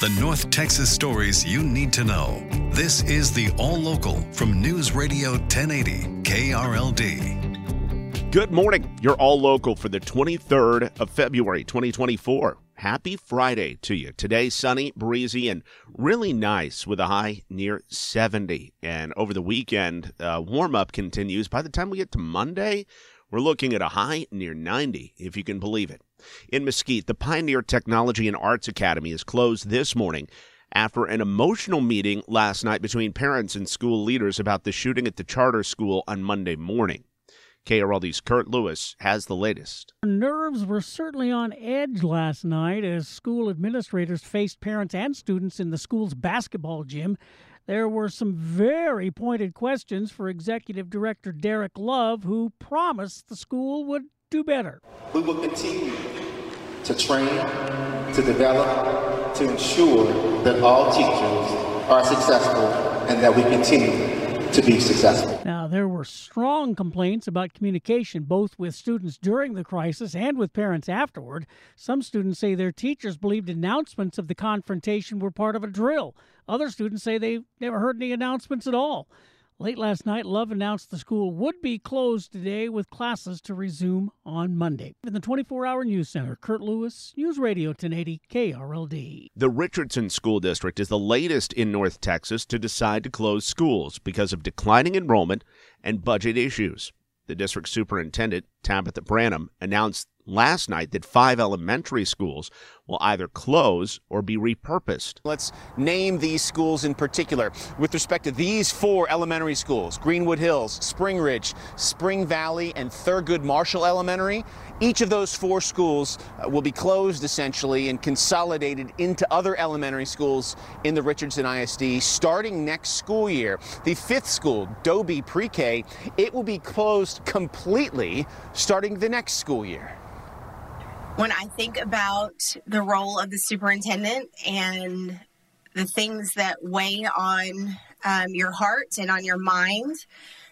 The North Texas stories you need to know. This is the All Local from News Radio 1080 KRLD. Good morning. You're all local for the 23rd of February, 2024. Happy Friday to you. Today, sunny, breezy, and really nice with a high near 70. And over the weekend, uh, warm up continues. By the time we get to Monday, we're looking at a high near 90, if you can believe it. In Mesquite, the Pioneer Technology and Arts Academy is closed this morning after an emotional meeting last night between parents and school leaders about the shooting at the charter school on Monday morning. KRLD's Kurt Lewis has the latest. Nerves were certainly on edge last night as school administrators faced parents and students in the school's basketball gym. There were some very pointed questions for Executive Director Derek Love, who promised the school would do better. We will continue to train, to develop, to ensure that all teachers are successful and that we continue to be successful. Now, there were strong complaints about communication both with students during the crisis and with parents afterward. Some students say their teachers believed announcements of the confrontation were part of a drill. Other students say they never heard any announcements at all. Late last night, Love announced the school would be closed today with classes to resume on Monday. In the 24 hour news center, Kurt Lewis, News Radio 1080 KRLD. The Richardson School District is the latest in North Texas to decide to close schools because of declining enrollment and budget issues. The district superintendent, Tabitha Branum, announced last night that five elementary schools will either close or be repurposed. Let's name these schools in particular. With respect to these four elementary schools Greenwood Hills, Spring Ridge, Spring Valley, and Thurgood Marshall Elementary each of those four schools uh, will be closed essentially and consolidated into other elementary schools in the Richardson ISD starting next school year. The fifth school, Dobie Pre-K, it will be closed completely starting the next school year. When I think about the role of the superintendent and the things that weigh on um, your heart and on your mind,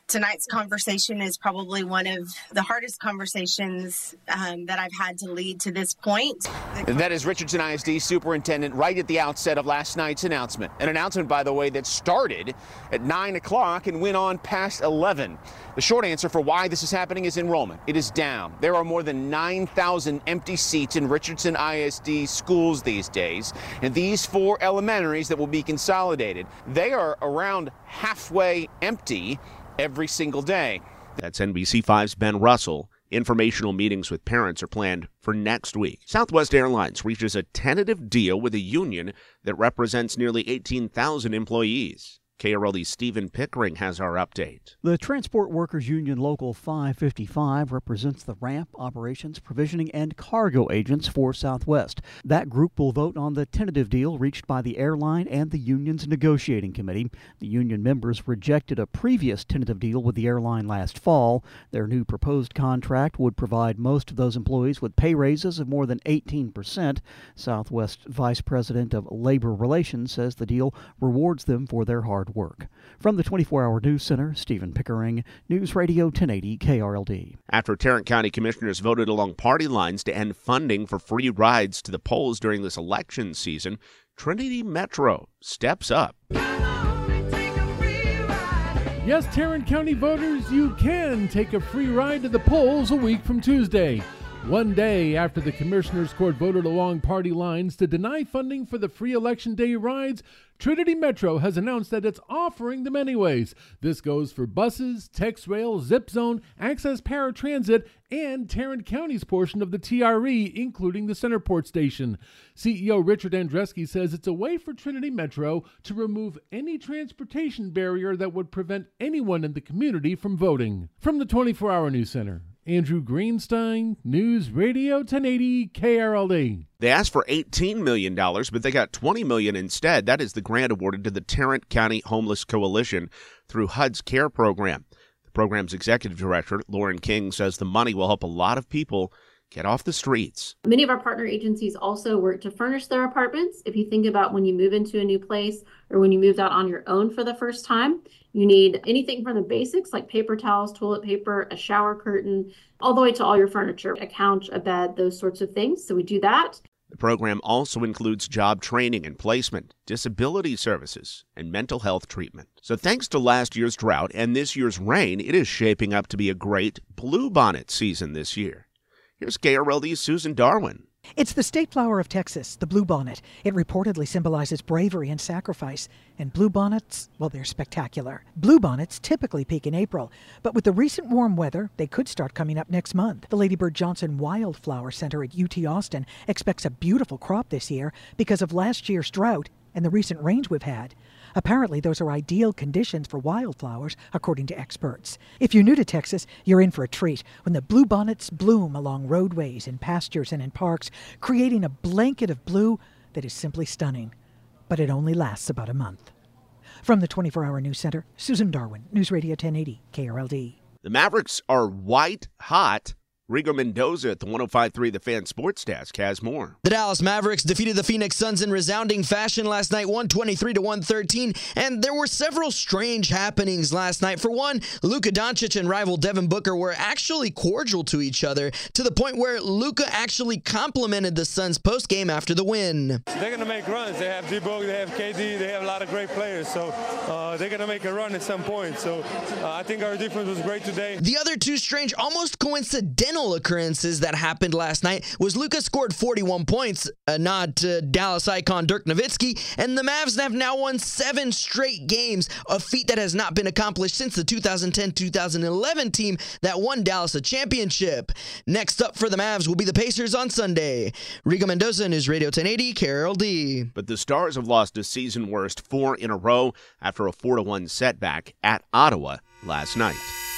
tonight's conversation is probably one of the hardest conversations um, that I've had to lead to this point. And that is Richardson ISD Superintendent right at the outset of last night's announcement. An announcement, by the way, that started at 9 o'clock and went on past 11. The short answer for why this is happening is enrollment. It is down. There are more than 9,000 empty seats in Richardson ISD schools these days. And these four elementaries that will be consolidated, they are around halfway empty every single day. That's NBC5's Ben Russell. Informational meetings with parents are planned for next week. Southwest Airlines reaches a tentative deal with a union that represents nearly 18,000 employees. KRLD's Stephen Pickering has our update. The Transport Workers Union Local 555 represents the ramp, operations, provisioning, and cargo agents for Southwest. That group will vote on the tentative deal reached by the airline and the union's negotiating committee. The union members rejected a previous tentative deal with the airline last fall. Their new proposed contract would provide most of those employees with pay raises of more than 18%. Southwest Vice President of Labor Relations says the deal rewards them for their hard hard work. From the 24 Hour News Center, Stephen Pickering, News Radio 1080 KRLD. After Tarrant County commissioners voted along party lines to end funding for free rides to the polls during this election season, Trinity Metro steps up. Yes, Tarrant County voters, you can take a free ride to the polls a week from Tuesday. One day after the Commissioners Court voted along party lines to deny funding for the free election day rides, Trinity Metro has announced that it's offering them anyways. This goes for buses, TexRail, Zip Zone, Access Paratransit, and Tarrant County's portion of the TRE, including the CentrePort station. CEO Richard Andreski says it's a way for Trinity Metro to remove any transportation barrier that would prevent anyone in the community from voting. From the 24 Hour News Center, Andrew Greenstein, News Radio 1080 KRLD. They asked for $18 million, but they got 20 million instead. That is the grant awarded to the Tarrant County Homeless Coalition through HUD's CARE program. The program's executive director, Lauren King, says the money will help a lot of people get off the streets. Many of our partner agencies also work to furnish their apartments. If you think about when you move into a new place or when you moved out on your own for the first time, you need anything from the basics like paper towels, toilet paper, a shower curtain, all the way to all your furniture, a couch, a bed, those sorts of things. So we do that. The program also includes job training and placement, disability services, and mental health treatment. So, thanks to last year's drought and this year's rain, it is shaping up to be a great bluebonnet season this year. Here's KRLD's Susan Darwin. It's the state flower of Texas, the bluebonnet. It reportedly symbolizes bravery and sacrifice. And bluebonnets, well, they're spectacular. Bluebonnets typically peak in April, but with the recent warm weather, they could start coming up next month. The Lady Bird Johnson Wildflower Center at UT Austin expects a beautiful crop this year because of last year's drought and the recent rains we've had. Apparently, those are ideal conditions for wildflowers, according to experts. If you're new to Texas, you're in for a treat when the bluebonnets bloom along roadways, in pastures, and in parks, creating a blanket of blue that is simply stunning. But it only lasts about a month. From the 24 Hour News Center, Susan Darwin, News Radio 1080, KRLD. The Mavericks are white hot Rigo Mendoza at the 1053 The Fan Sports Desk has more. The Dallas Mavericks defeated the Phoenix Suns in resounding fashion last night, 123 to 113, and there were several strange happenings last night. For one, Luka Doncic and rival Devin Booker were actually cordial to each other to the point where Luka actually complimented the Suns post game after the win. They're going to make runs. They have D-Book, they have KD, they have a lot of great players, so uh, they're going to make a run at some point. So uh, I think our defense was great today. The other two strange, almost coincidental occurrences that happened last night was Luka scored 41 points, a nod to Dallas icon Dirk Nowitzki, and the Mavs have now won seven straight games, a feat that has not been accomplished since the 2010-2011 team that won Dallas a championship. Next up for the Mavs will be the Pacers on Sunday. Rigo Mendoza, News Radio 1080, KRLD. But the Stars have lost a season worst four in a row after a 4-1 setback at Ottawa last night.